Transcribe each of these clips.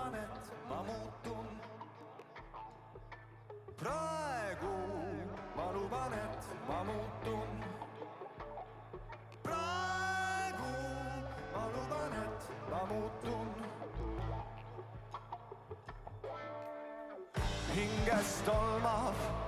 arvan, et ma muutun. praegu ma luban, et ma muutun. praegu ma luban, et ma muutun. hingest olmav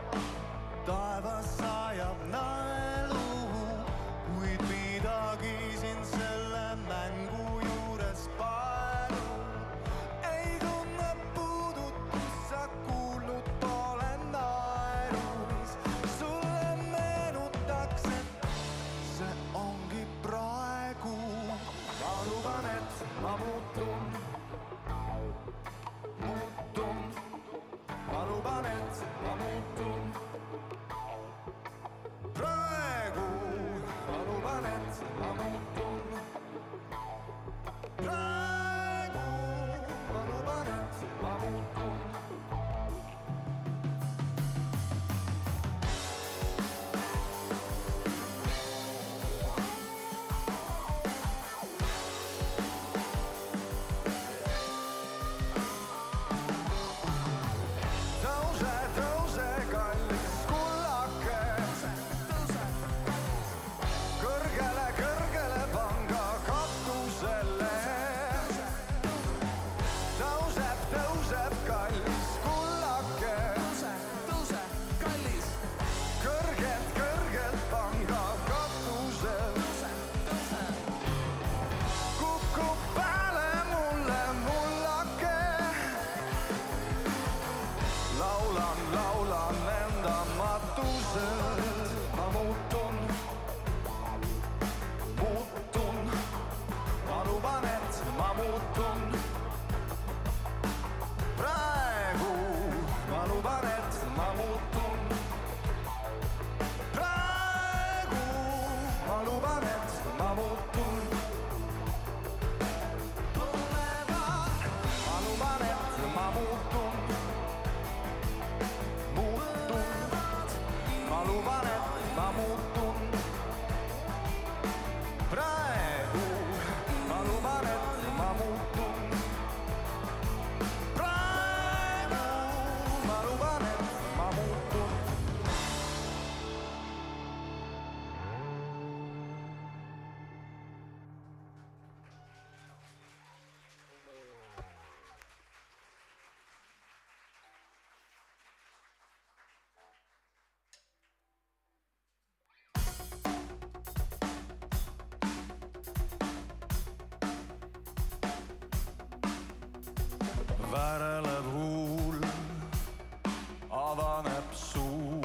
kasvab suu.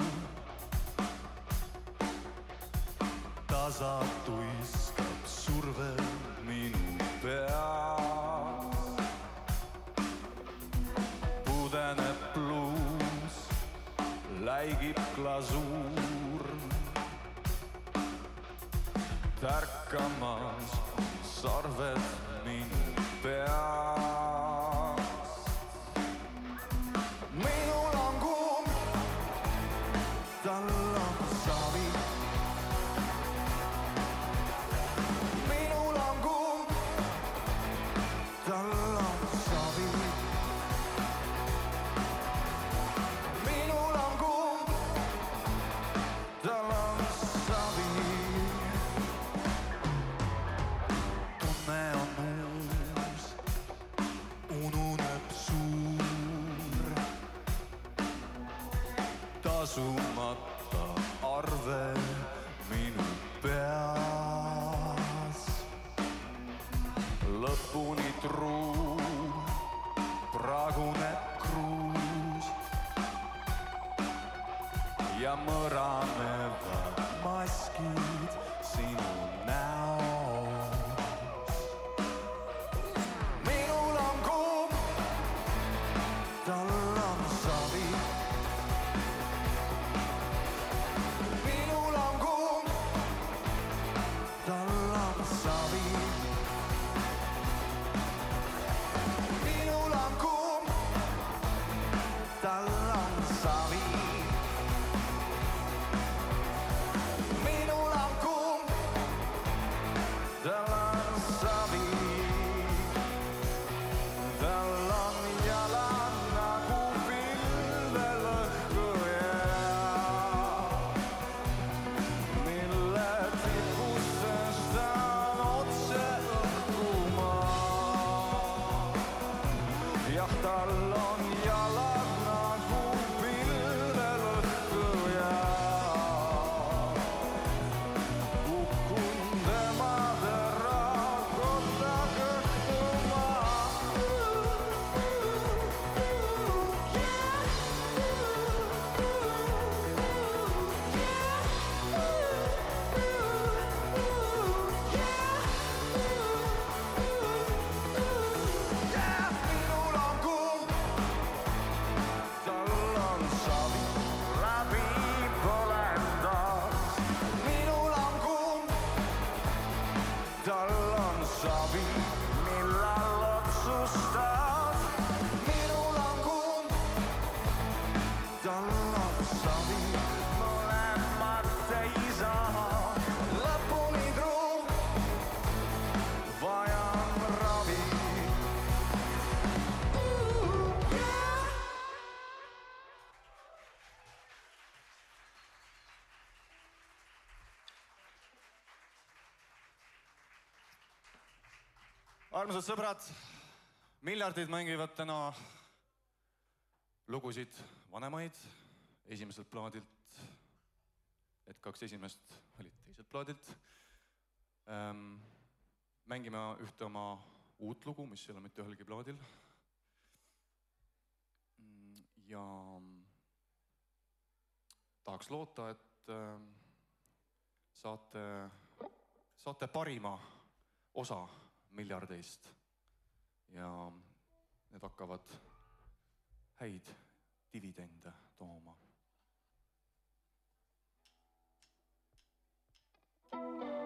tasa tuiskab surve minu peas. pudeneb pluus, läigib glasuur. tärkamas sarved armsad sõbrad, miljardid mängivad täna lugusid vanemaid esimeselt plaadilt. Need kaks esimest olid teiselt plaadilt ähm,. mängime ühte oma uut lugu, mis ei ole mitte ühelgi plaadil. ja tahaks loota, et äh, saate, saate parima osa miljardeist ja need hakkavad häid dividende tooma. kasvab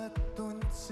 mis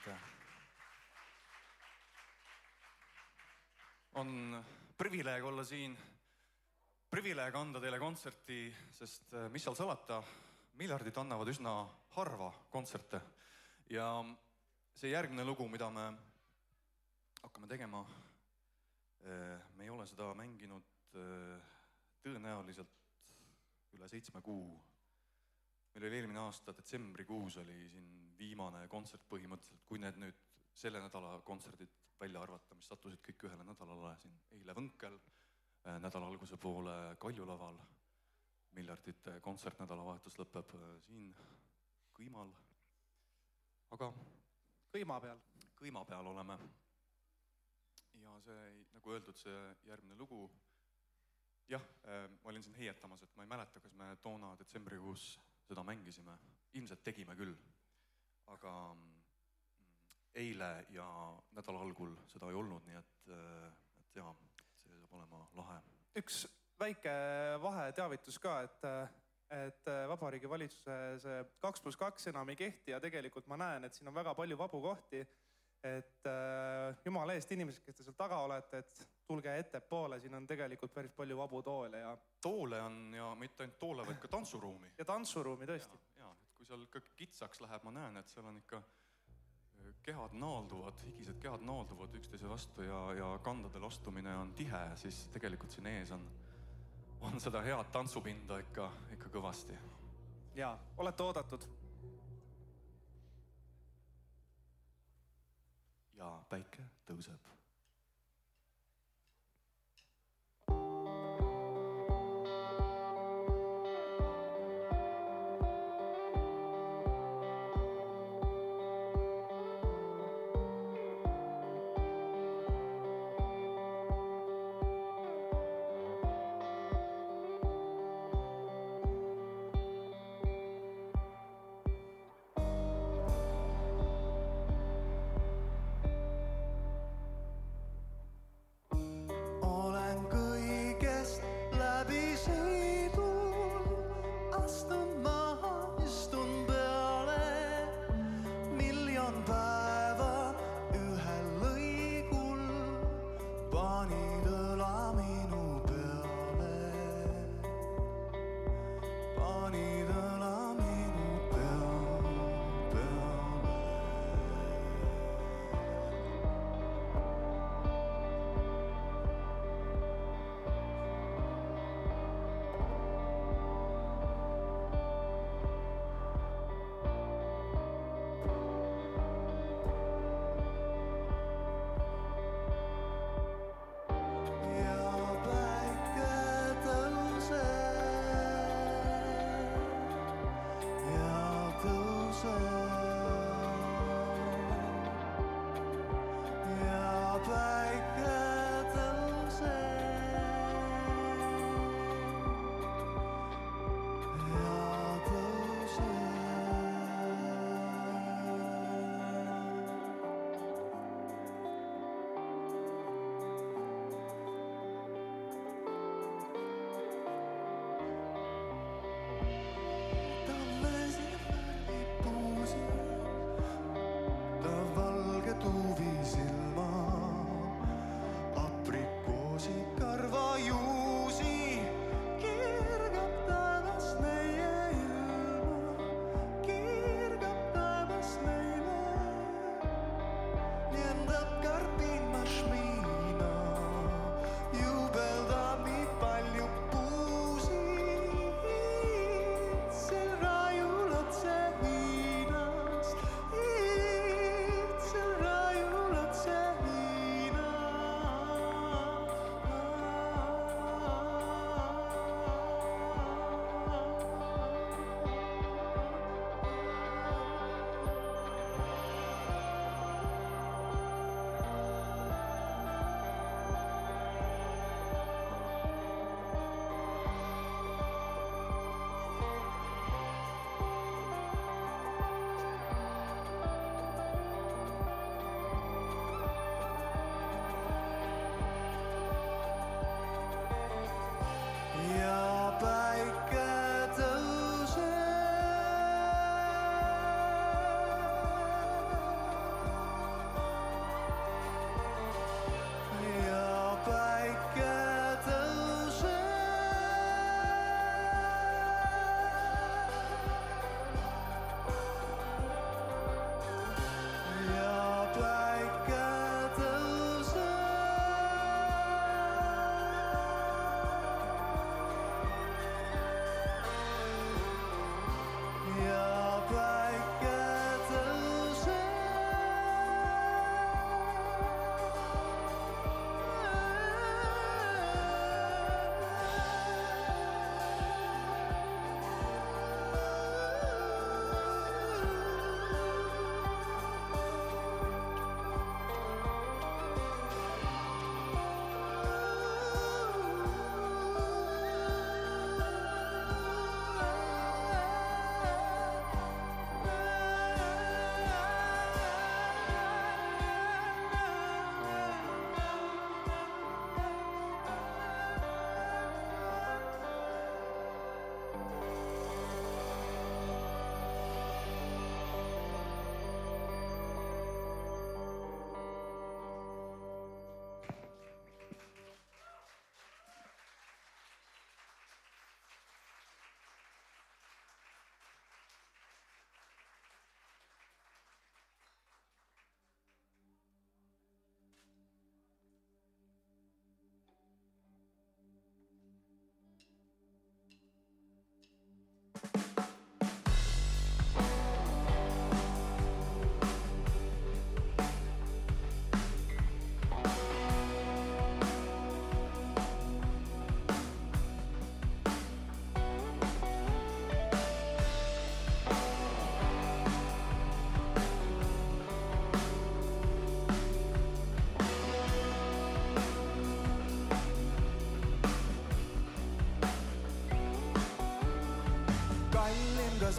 aitäh. on privileeg olla siin, privileeg anda teile kontserti, sest äh, mis seal salata, miljardid annavad üsna harva kontserte ja see järgmine lugu, mida me hakkame tegema, me ei ole seda mänginud äh, tõenäoliselt üle seitsme kuu meil oli eelmine aasta detsembrikuus oli siin viimane kontsert põhimõtteliselt, kui need nüüd selle nädala kontserdid välja arvata, mis sattusid kõik ühele nädalale siin eile Võnkel, nädala alguse poole Kaljulaval, miljardite kontsert nädalavahetus lõpeb äh, siin Kõimal. aga kõima peal. Kõima peal oleme. ja see, nagu öeldud, see järgmine lugu, jah, ma olin siin heietamas, et ma ei mäleta, kas me toona detsembrikuus seda mängisime, ilmselt tegime küll, aga mm, eile ja nädala algul seda ei olnud, nii et, et jaa, see saab olema lahe. üks väike vaheteavitus ka, et, et Vabariigi Valitsuse see kaks pluss kaks enam ei kehti ja tegelikult ma näen, et siin on väga palju vabu kohti. et äh, jumala eest, inimesed, kes te seal taga olete, et tulge ettepoole, siin on tegelikult päris palju vabu toole ja, toole on ja mitte ainult toole, vaid ka tantsuruumi. ja tantsuruumi tõesti. ja, et kui seal ikka kitsaks läheb, ma näen, et seal on ikka äh, kehad naalduvad, higised kehad naalduvad üksteise vastu ja, ja kandadel astumine on tihe, siis tegelikult siin ees on, on seda head tantsupinda ikka, ikka kõvasti. ja olete oodatud ja päike tõuseb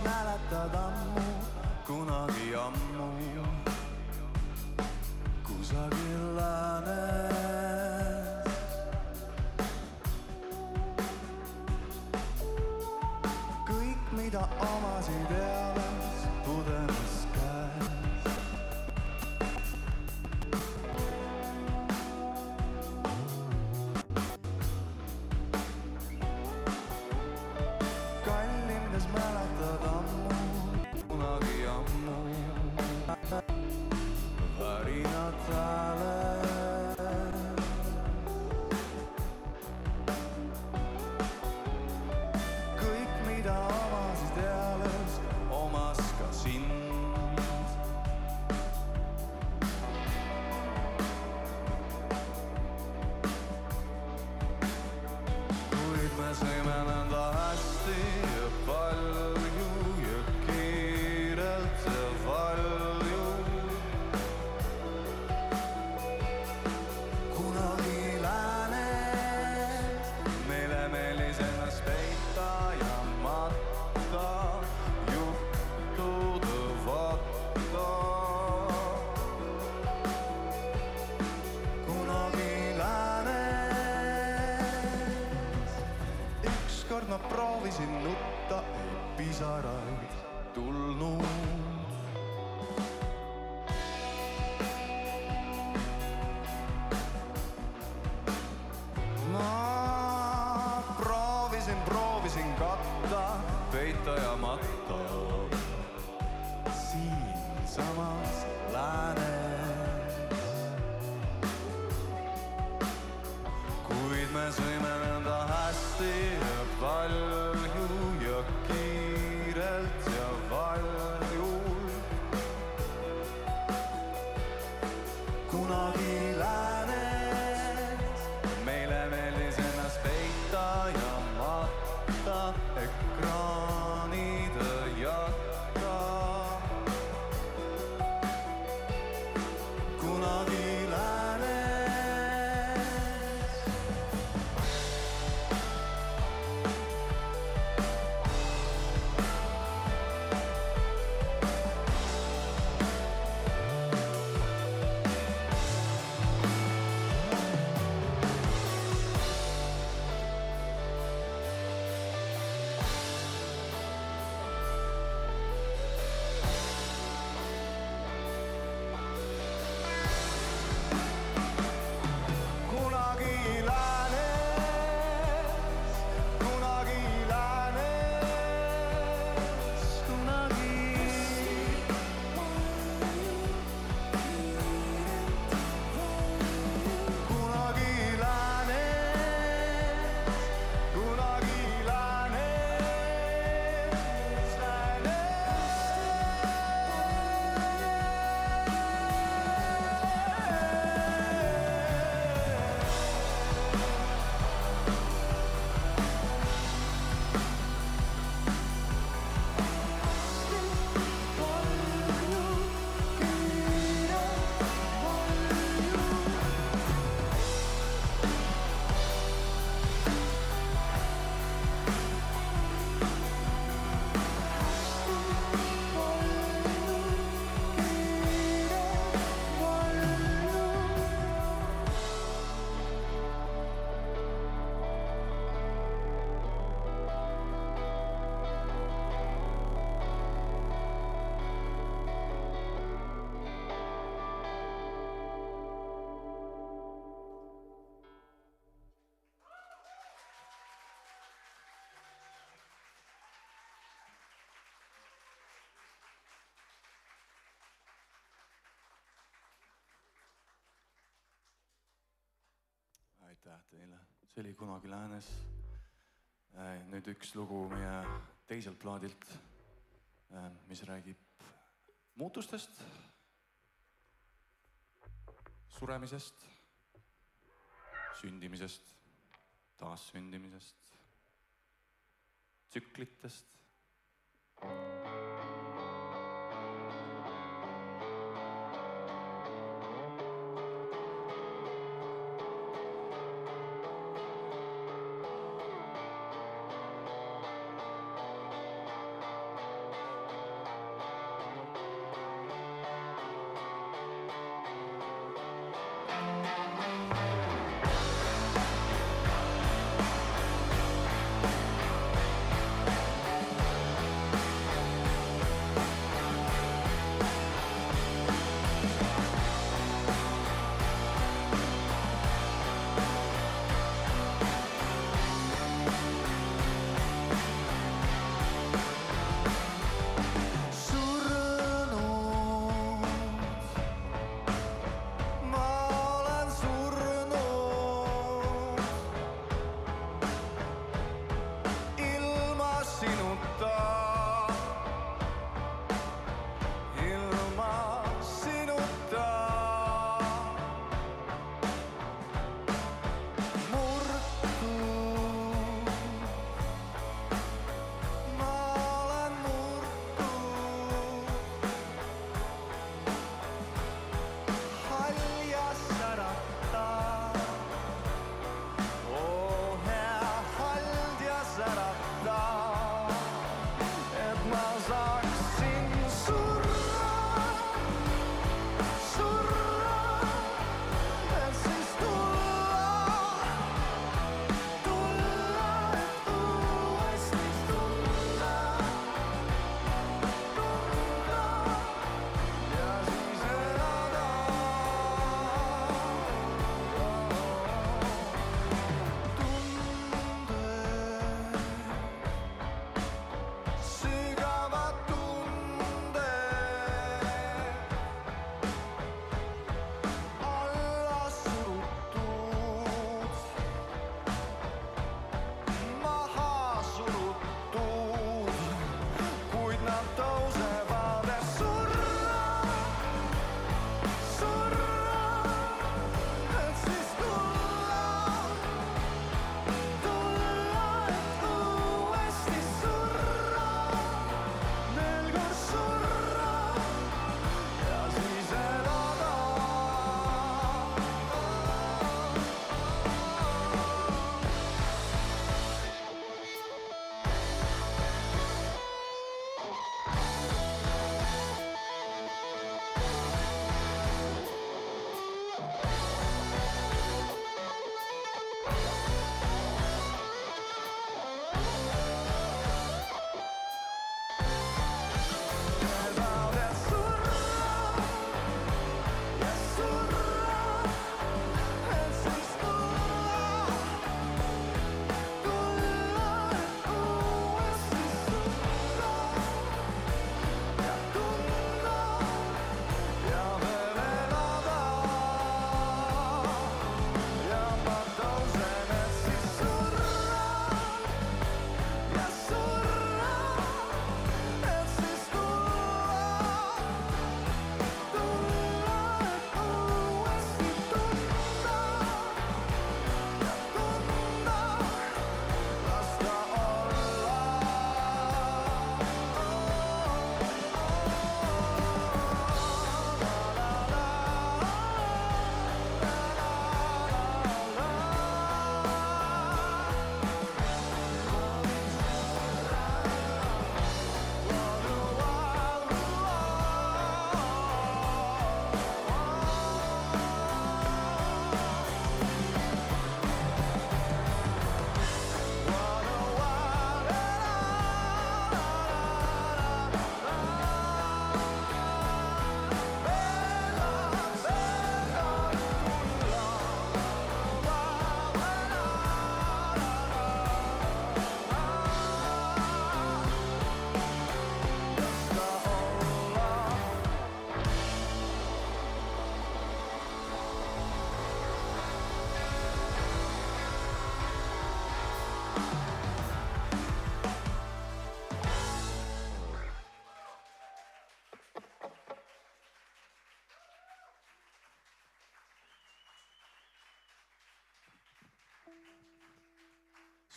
mäletad ammu, kunagi ammu. aitäh teile, see oli Kunagi läänes. Äh, nüüd üks lugu meie teiselt plaadilt, äh, mis räägib muutustest, suremisest, sündimisest, taassündimisest, tsüklitest.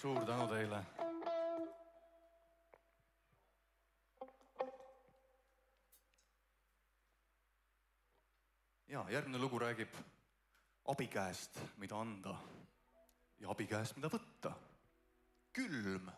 suur tänu teile. ja järgmine lugu räägib abikäest, mida anda ja abikäest, mida võtta. külm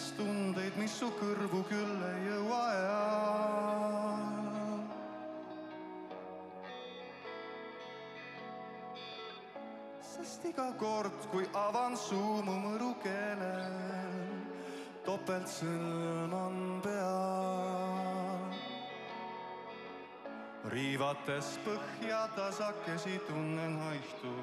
sest tundeid, mis su kõrvu küll ei jõua eal. sest iga kord, kui avan suu mu mõru keele, topeltsõlm on peal. riivates põhja tasakesi tunnen haihtu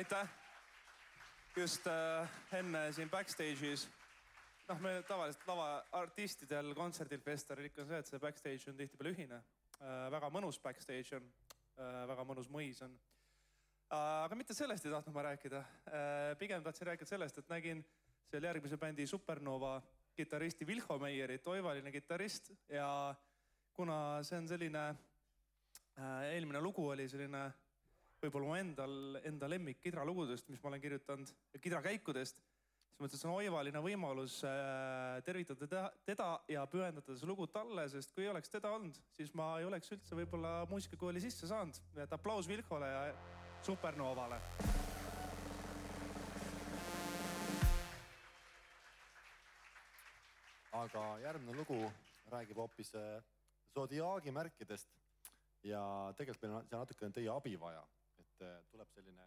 aitäh. just äh, enne siin backstage'is, noh, me tavaliselt lavaartistidel kontserdil festivalil ikka on see, et see backstage on tihtipeale ühine äh,. väga mõnus backstage on äh,, väga mõnus mõis on äh,. aga mitte sellest ei tahtnud ma rääkida äh,. pigem tahtsin rääkida sellest, et nägin seal järgmise bändi Supernova kitarristi Vilho Meierit, oivaline kitarrist ja kuna see on selline äh,, eelmine lugu oli selline võib-olla mu endal, enda lemmik kidralugudest, mis ma olen kirjutanud, kidrakäikudest, siis mõtlesin, et see on oivaline võimalus tervitada teda, teda ja pühendada see lugu talle, sest kui ei oleks teda olnud, siis ma ei oleks üldse võib-olla muusikakooli sisse saanud. nii et aplaus Vilhole ja Supernovale. aga järgmine lugu räägib hoopis äh, Zodiaagi märkidest ja tegelikult meil on seal natukene teie abi vaja, et äh, tuleb selline,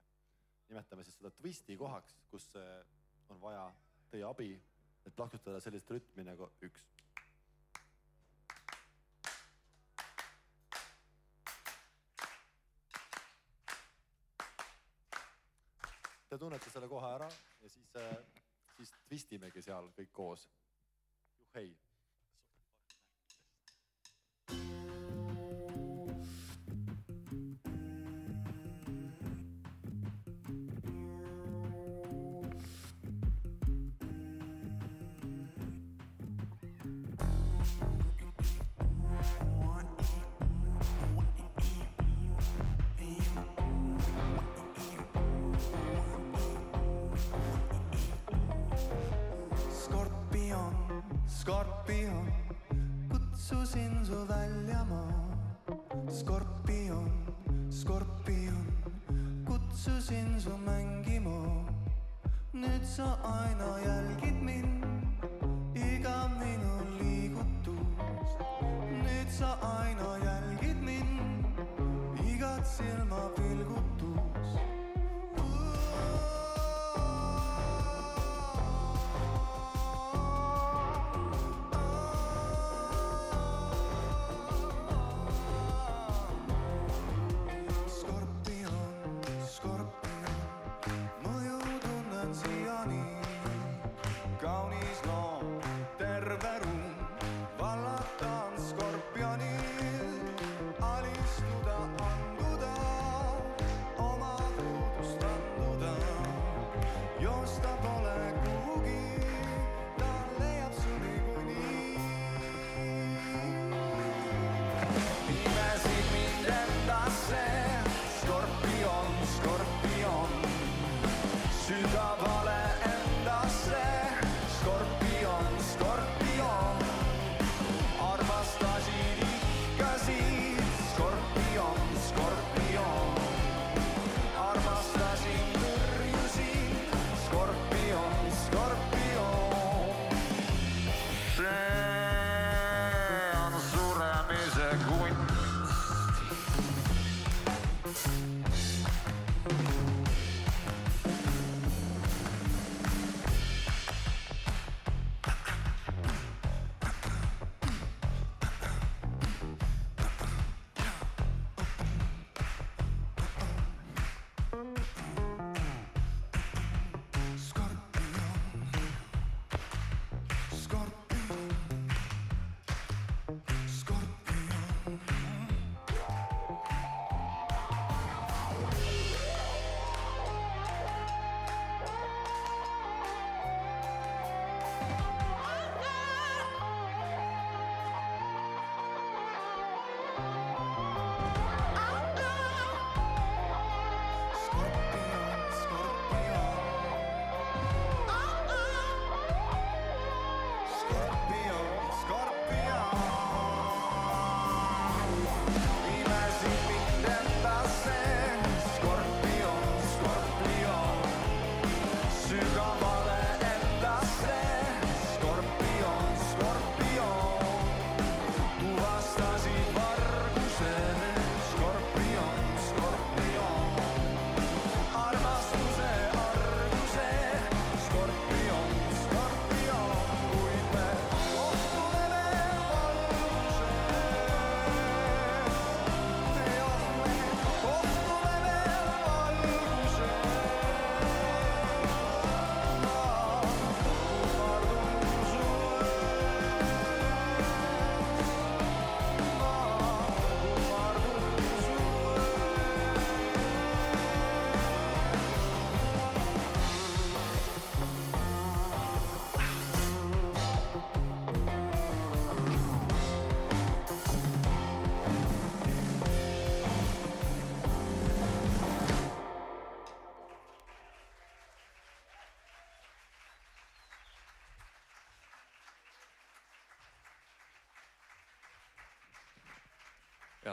nimetame siis seda twisti kohaks, kus äh, on vaja teie abi, et plaksutada sellist rütmi nagu üks. Te tunnete selle kohe ära ja siis, siis twistimegi seal kõik koos. juhhei nüüd sa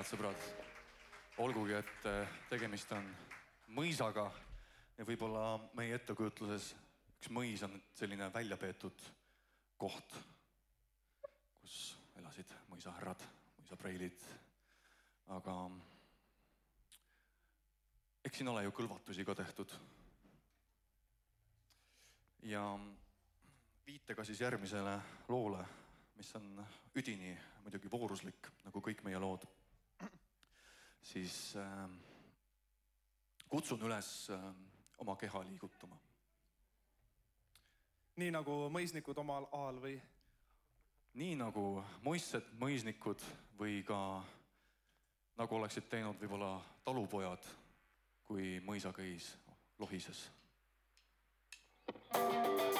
head sõbrad, olgugi et äh, tegemist on mõisaga ja võib-olla meie ettekujutluses üks mõis on selline välja peetud koht, kus elasid mõisahärrad, mõisapreilid, aga eks siin ole ju kõlvatusi ka tehtud. ja viitega siis järgmisele loole, mis on üdini muidugi vooruslik, nagu kõik meie lood, siis äh, kutsun üles äh, oma keha liigutama. nii nagu mõisnikud omal ajal või nii nagu muistsed mõisnikud või ka nagu oleksid teinud võib-olla talupojad, kui mõisaköis lohises ma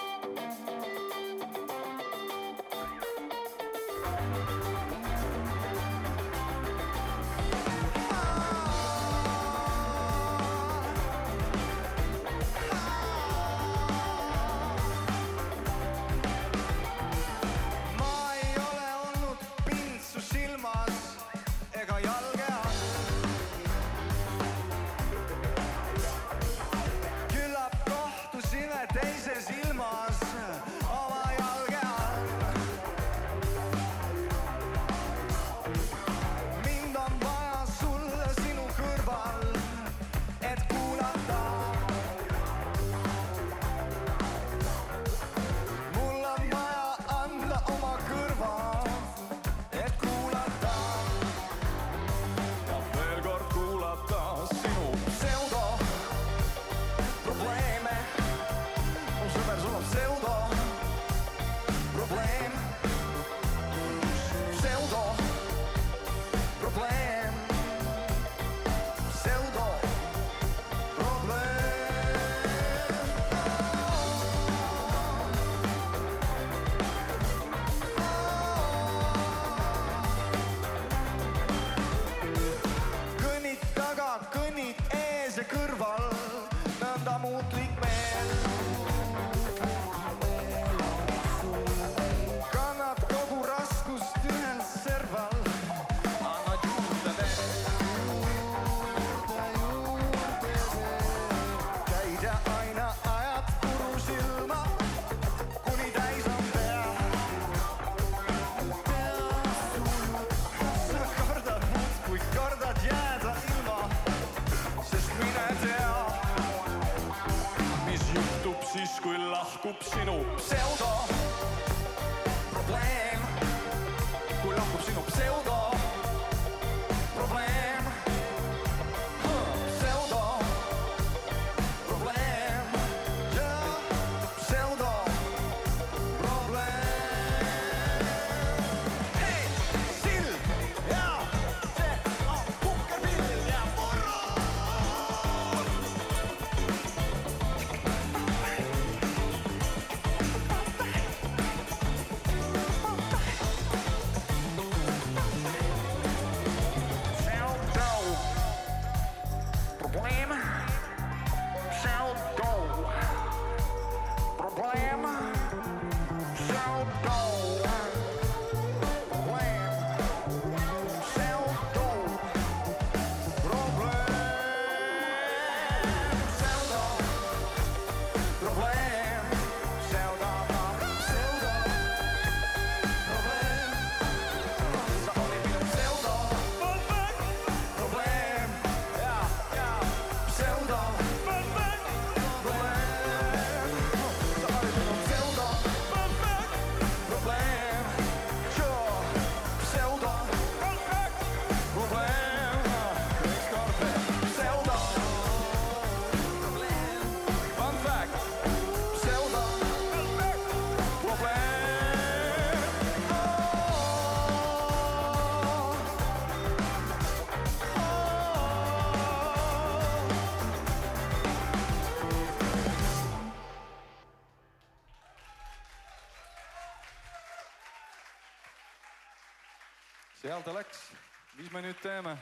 mis me nüüd teeme?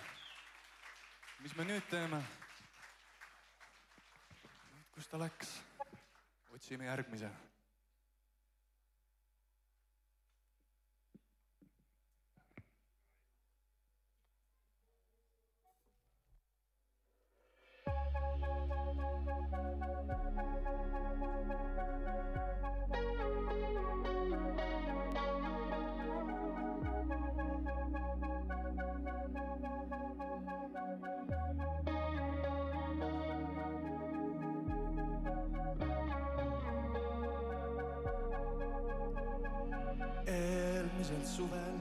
mis me nüüd teeme? kus ta läks? otsime järgmise. Suvel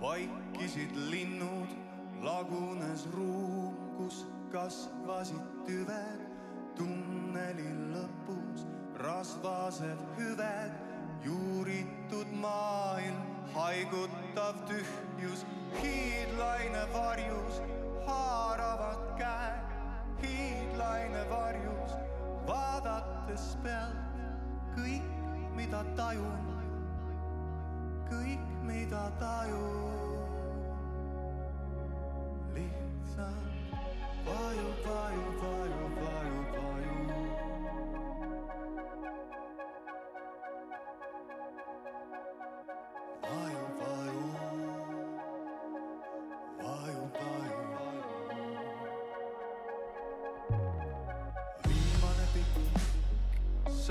vaikisid linnud, lagunes ruum, kus kasvasid tüved.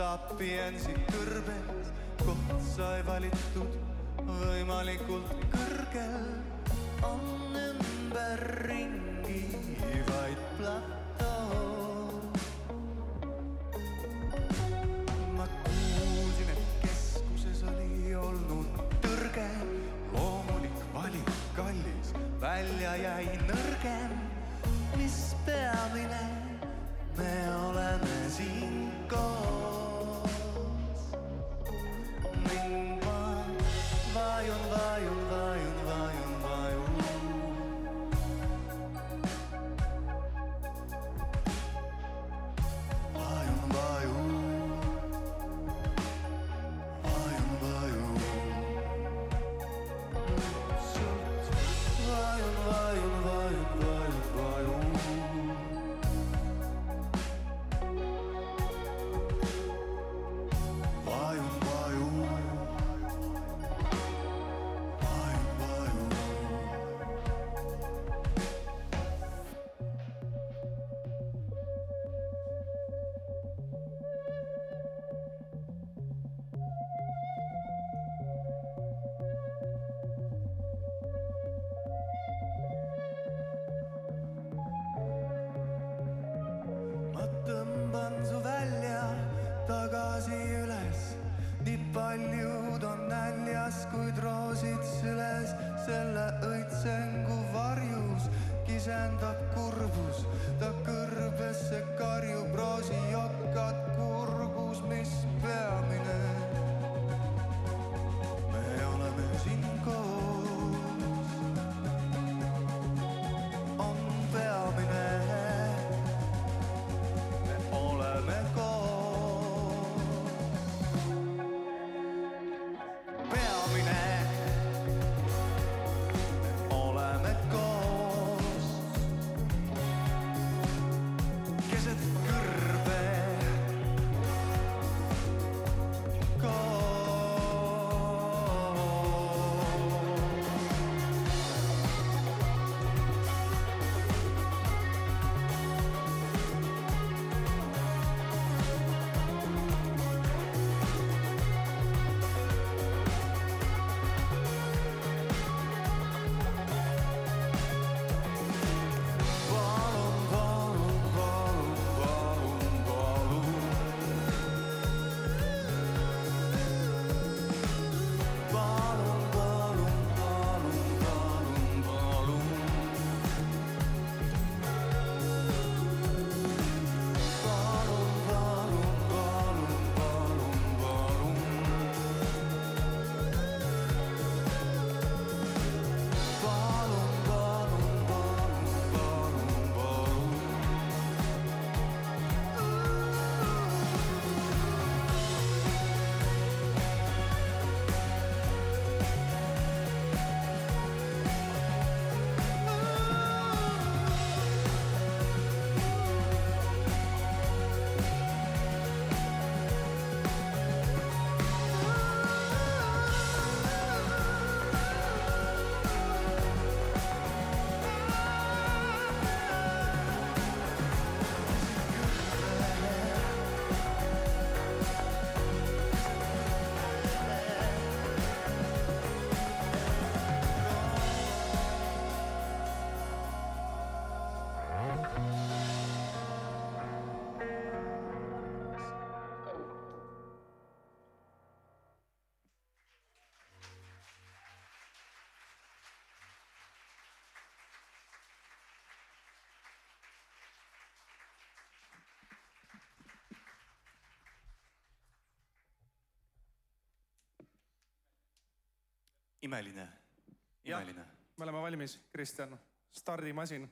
Sapiensi kõrbes, koht sai valitud võimalikult kõrgel, on ümberringi vaid platoo. ma kuulsin, et keskuses oli olnud tõrge, loomulik valik, kallis, välja jäi nõrgem, ma tõmban su välja tagasi üles. nii paljud on näljas, kuid roosid süles, selle õitsengu varjus kisendab kurbus. ta imeline, imeline. me oleme valmis, Kristjan, stardimasin.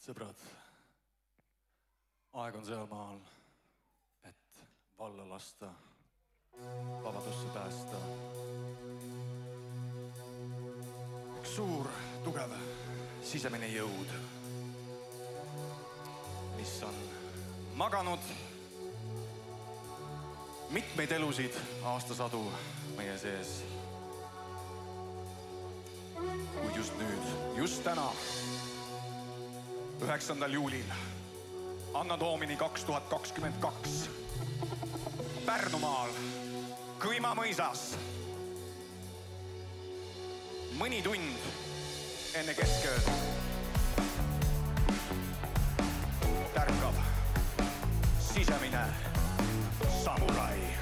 Head sõbrad, aeg on sealmaal, et valla lasta, vabadusse päästa. üks suur, tugev sisemine jõud, mis on maganud mitmeid elusid aastasadu meie sees. kuid just nüüd, just täna üheksandal juulil Anno Domini kaks tuhat kakskümmend kaks Pärnumaal Kõima mõisas. mõni tund enne keskööd tärkab sisemine samurai.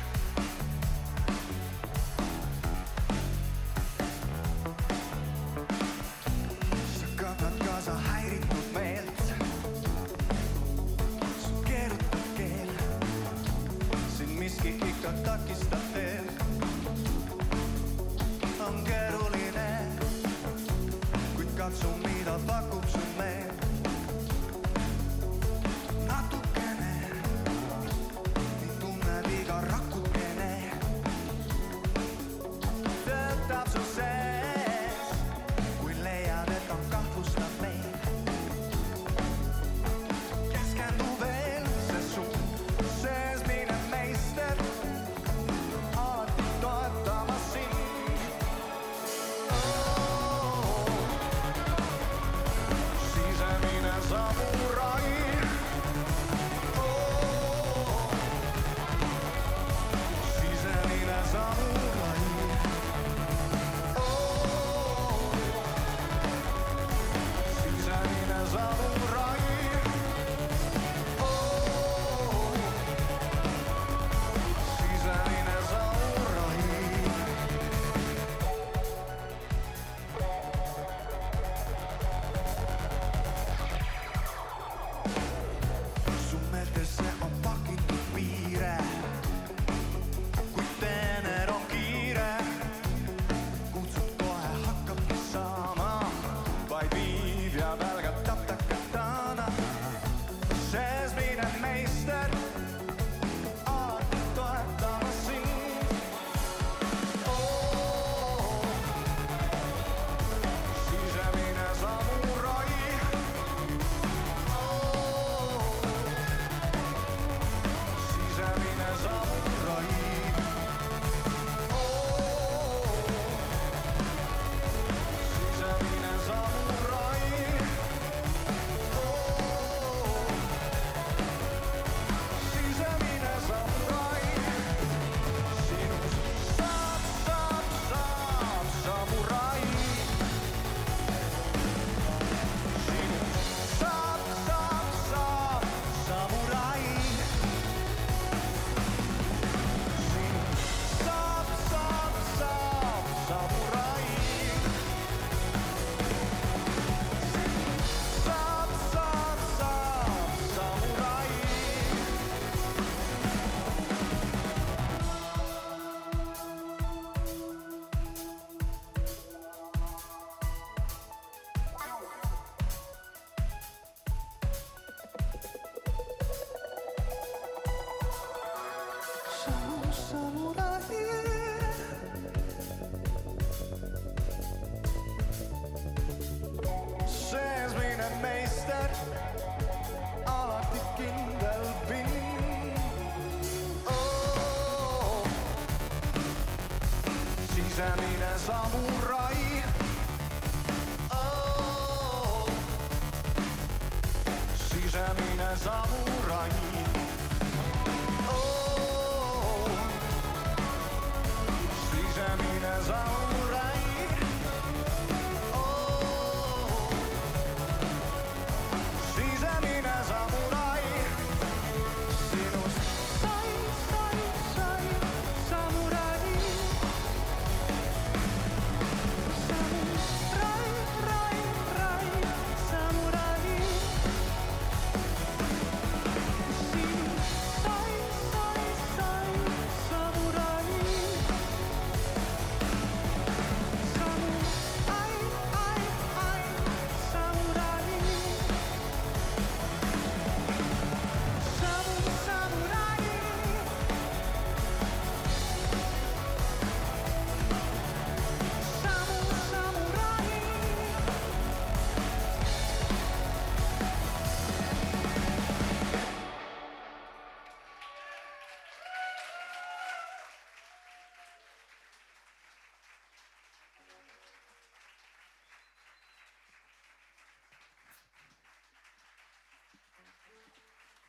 Sisemine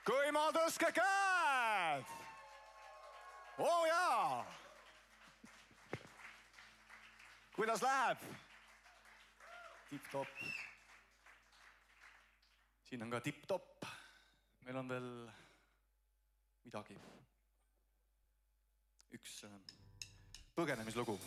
kui ma tõstke käed. oo oh, jaa. kuidas läheb? tipp-topp. siin on ka tipp-topp. meil on veel midagi. üks äh, põgenemislugu.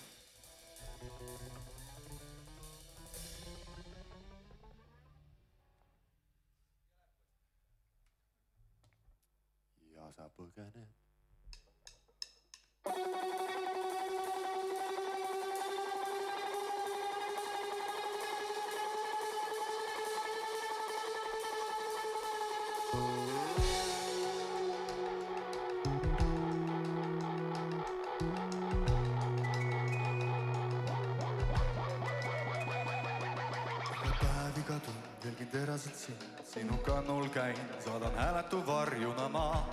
Teraselt sind, sinu kannul käin, saadan hääletu varjuna ma.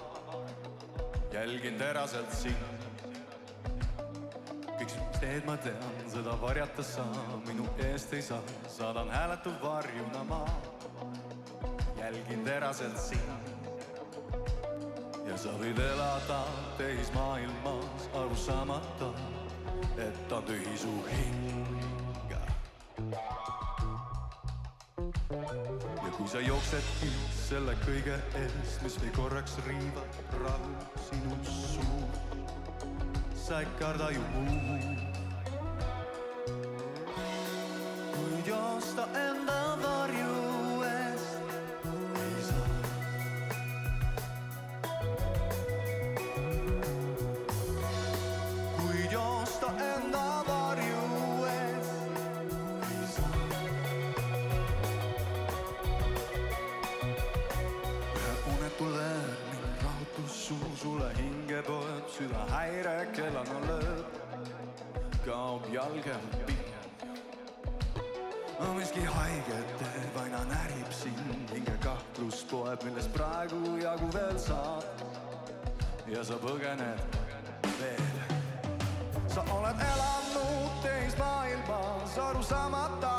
jälgin teraselt sind. kõik su teed ma tean, seda varjata sa minu eest ei saa, saadan hääletu varjuna ma. jälgin teraselt sind. ja sa võid elada tehismaailmas, aru saamata, et on tühi su hing sa jooksedki selle kõige eest, mis või korraks riivab rahu sinu suu, sa ei karda ju muud. Kaob jalge pigem. miski haiget teeb, aina närib sind, hinge kahtlus poeb, millest praegu jagu veel saad. ja sa põgened veel. sa oled elanud teismaailmas, aru saamata,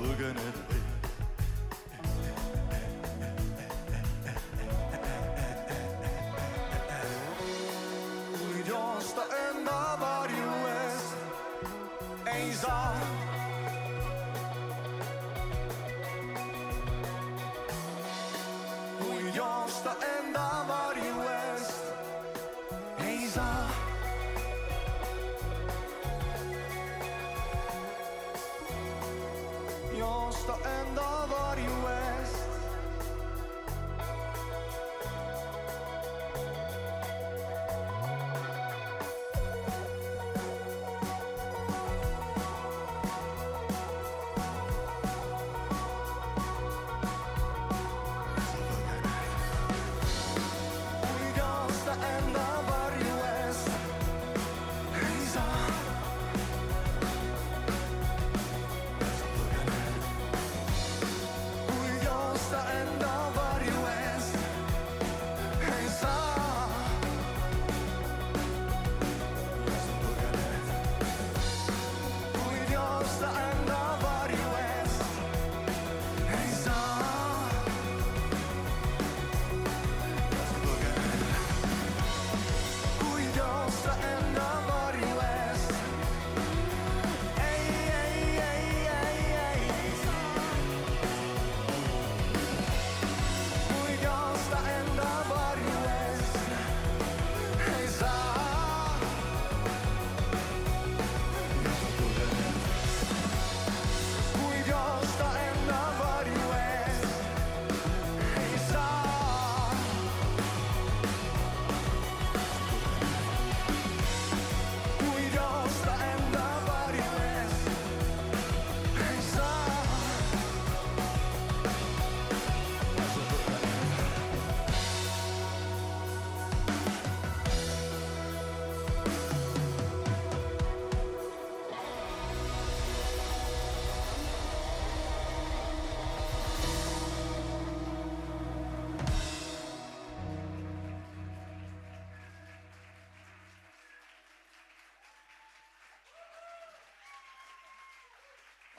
ja sa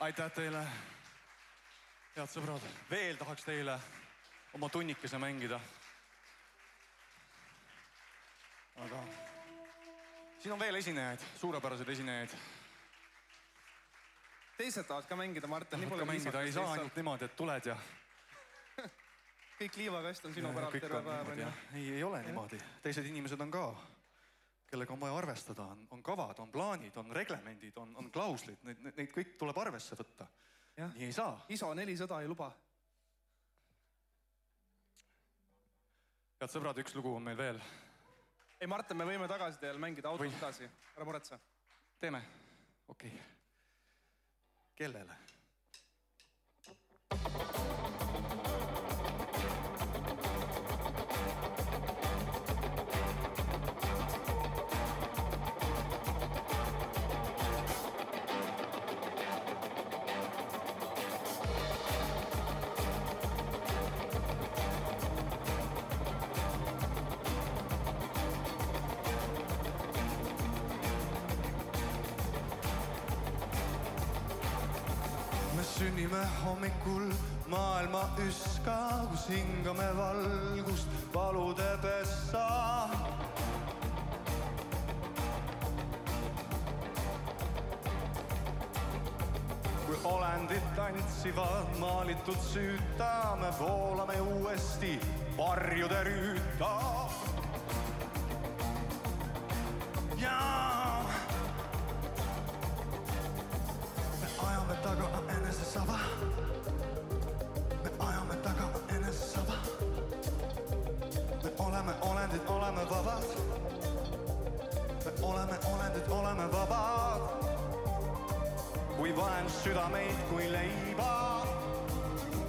aitäh teile, head sõbrad, veel tahaks teile oma tunnikese mängida. aga siin on veel esinejaid, suurepäraseid esinejaid. teised tahavad ka mängida, Martin, pole ka mängida, ei saa ainult niimoodi, et tuled ja. kõik liivakast on sinu päralt terve päev onju ei, ei ole niimoodi, teised inimesed on ka, kellega on vaja arvestada, on, on kavad, on plaanid, on reglemendid, on, on klauslid, neid, neid kõik tuleb arvesse võtta. Nii ei saa. ISO neli sõda ei luba. head sõbrad, üks lugu on meil veel, ei, Martin, me võime tagasi teel mängida autos Või- edasi, ära muretse. teeme, okei okay.. kellele? Sünnime hommikul maailma üska, kus hingame valgust valude pessa. kui olendid tantsivad maalitud süüta, me voolame uuesti varjude rüüta. jaa olendid, oleme vabad. kui vaen südameid kui leiba,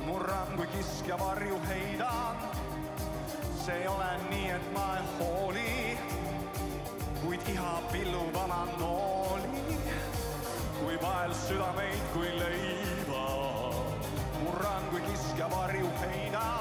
murran kui kiskja varju heidan. see ei ole nii, et ma ei hooli, kuid iha pillub oma nooli kui vael südameid kui leiba. murran kui kiskja varju heidan.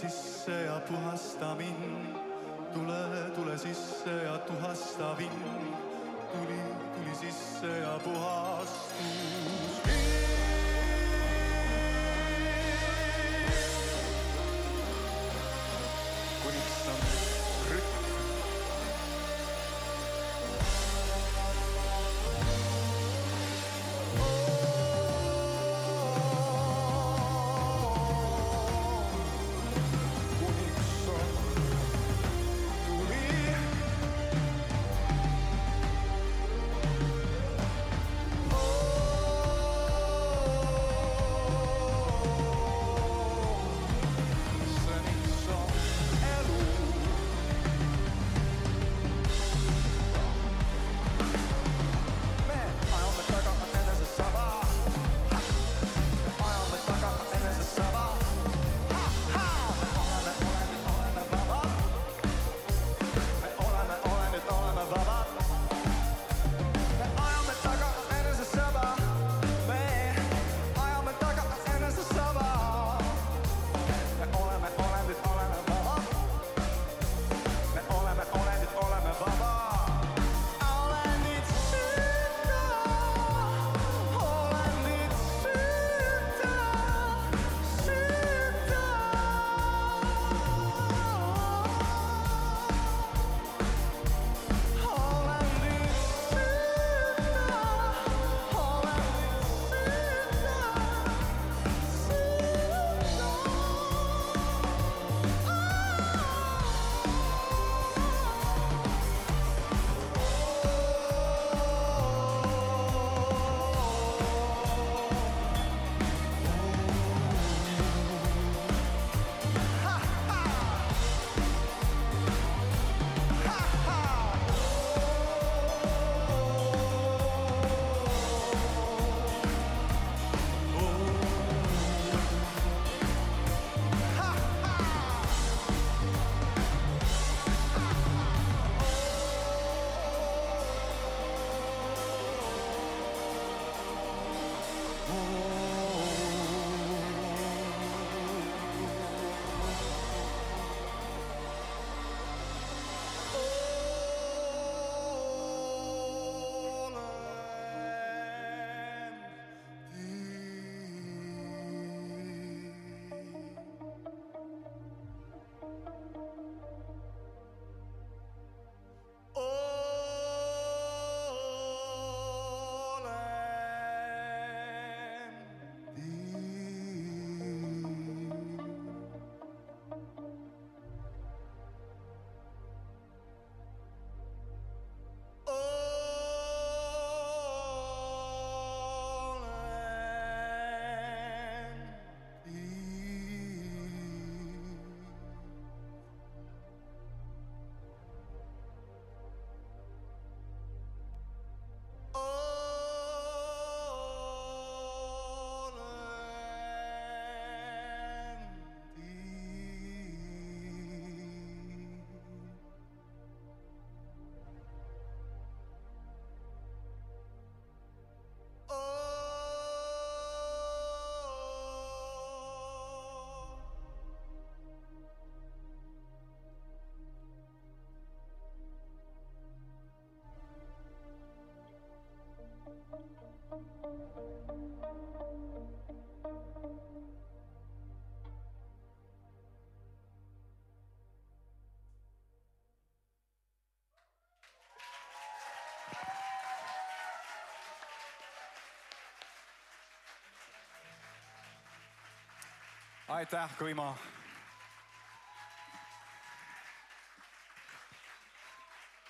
Sisse ja puhasta mind. tule, tule sisse ja tuhasta vind. tuli, tuli sisse ja puhastus mind. kuniks on aitäh, Kuimo.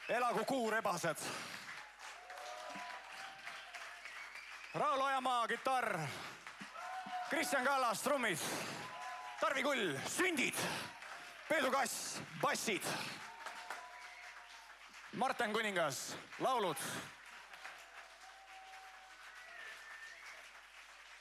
elagu kuurebased. Raul Ojamaa, kitarr. Kristjan Kallas, trummid. Tarvi Kull, sündid. Peedu Kass, bassid. Marten Kuningas, laulud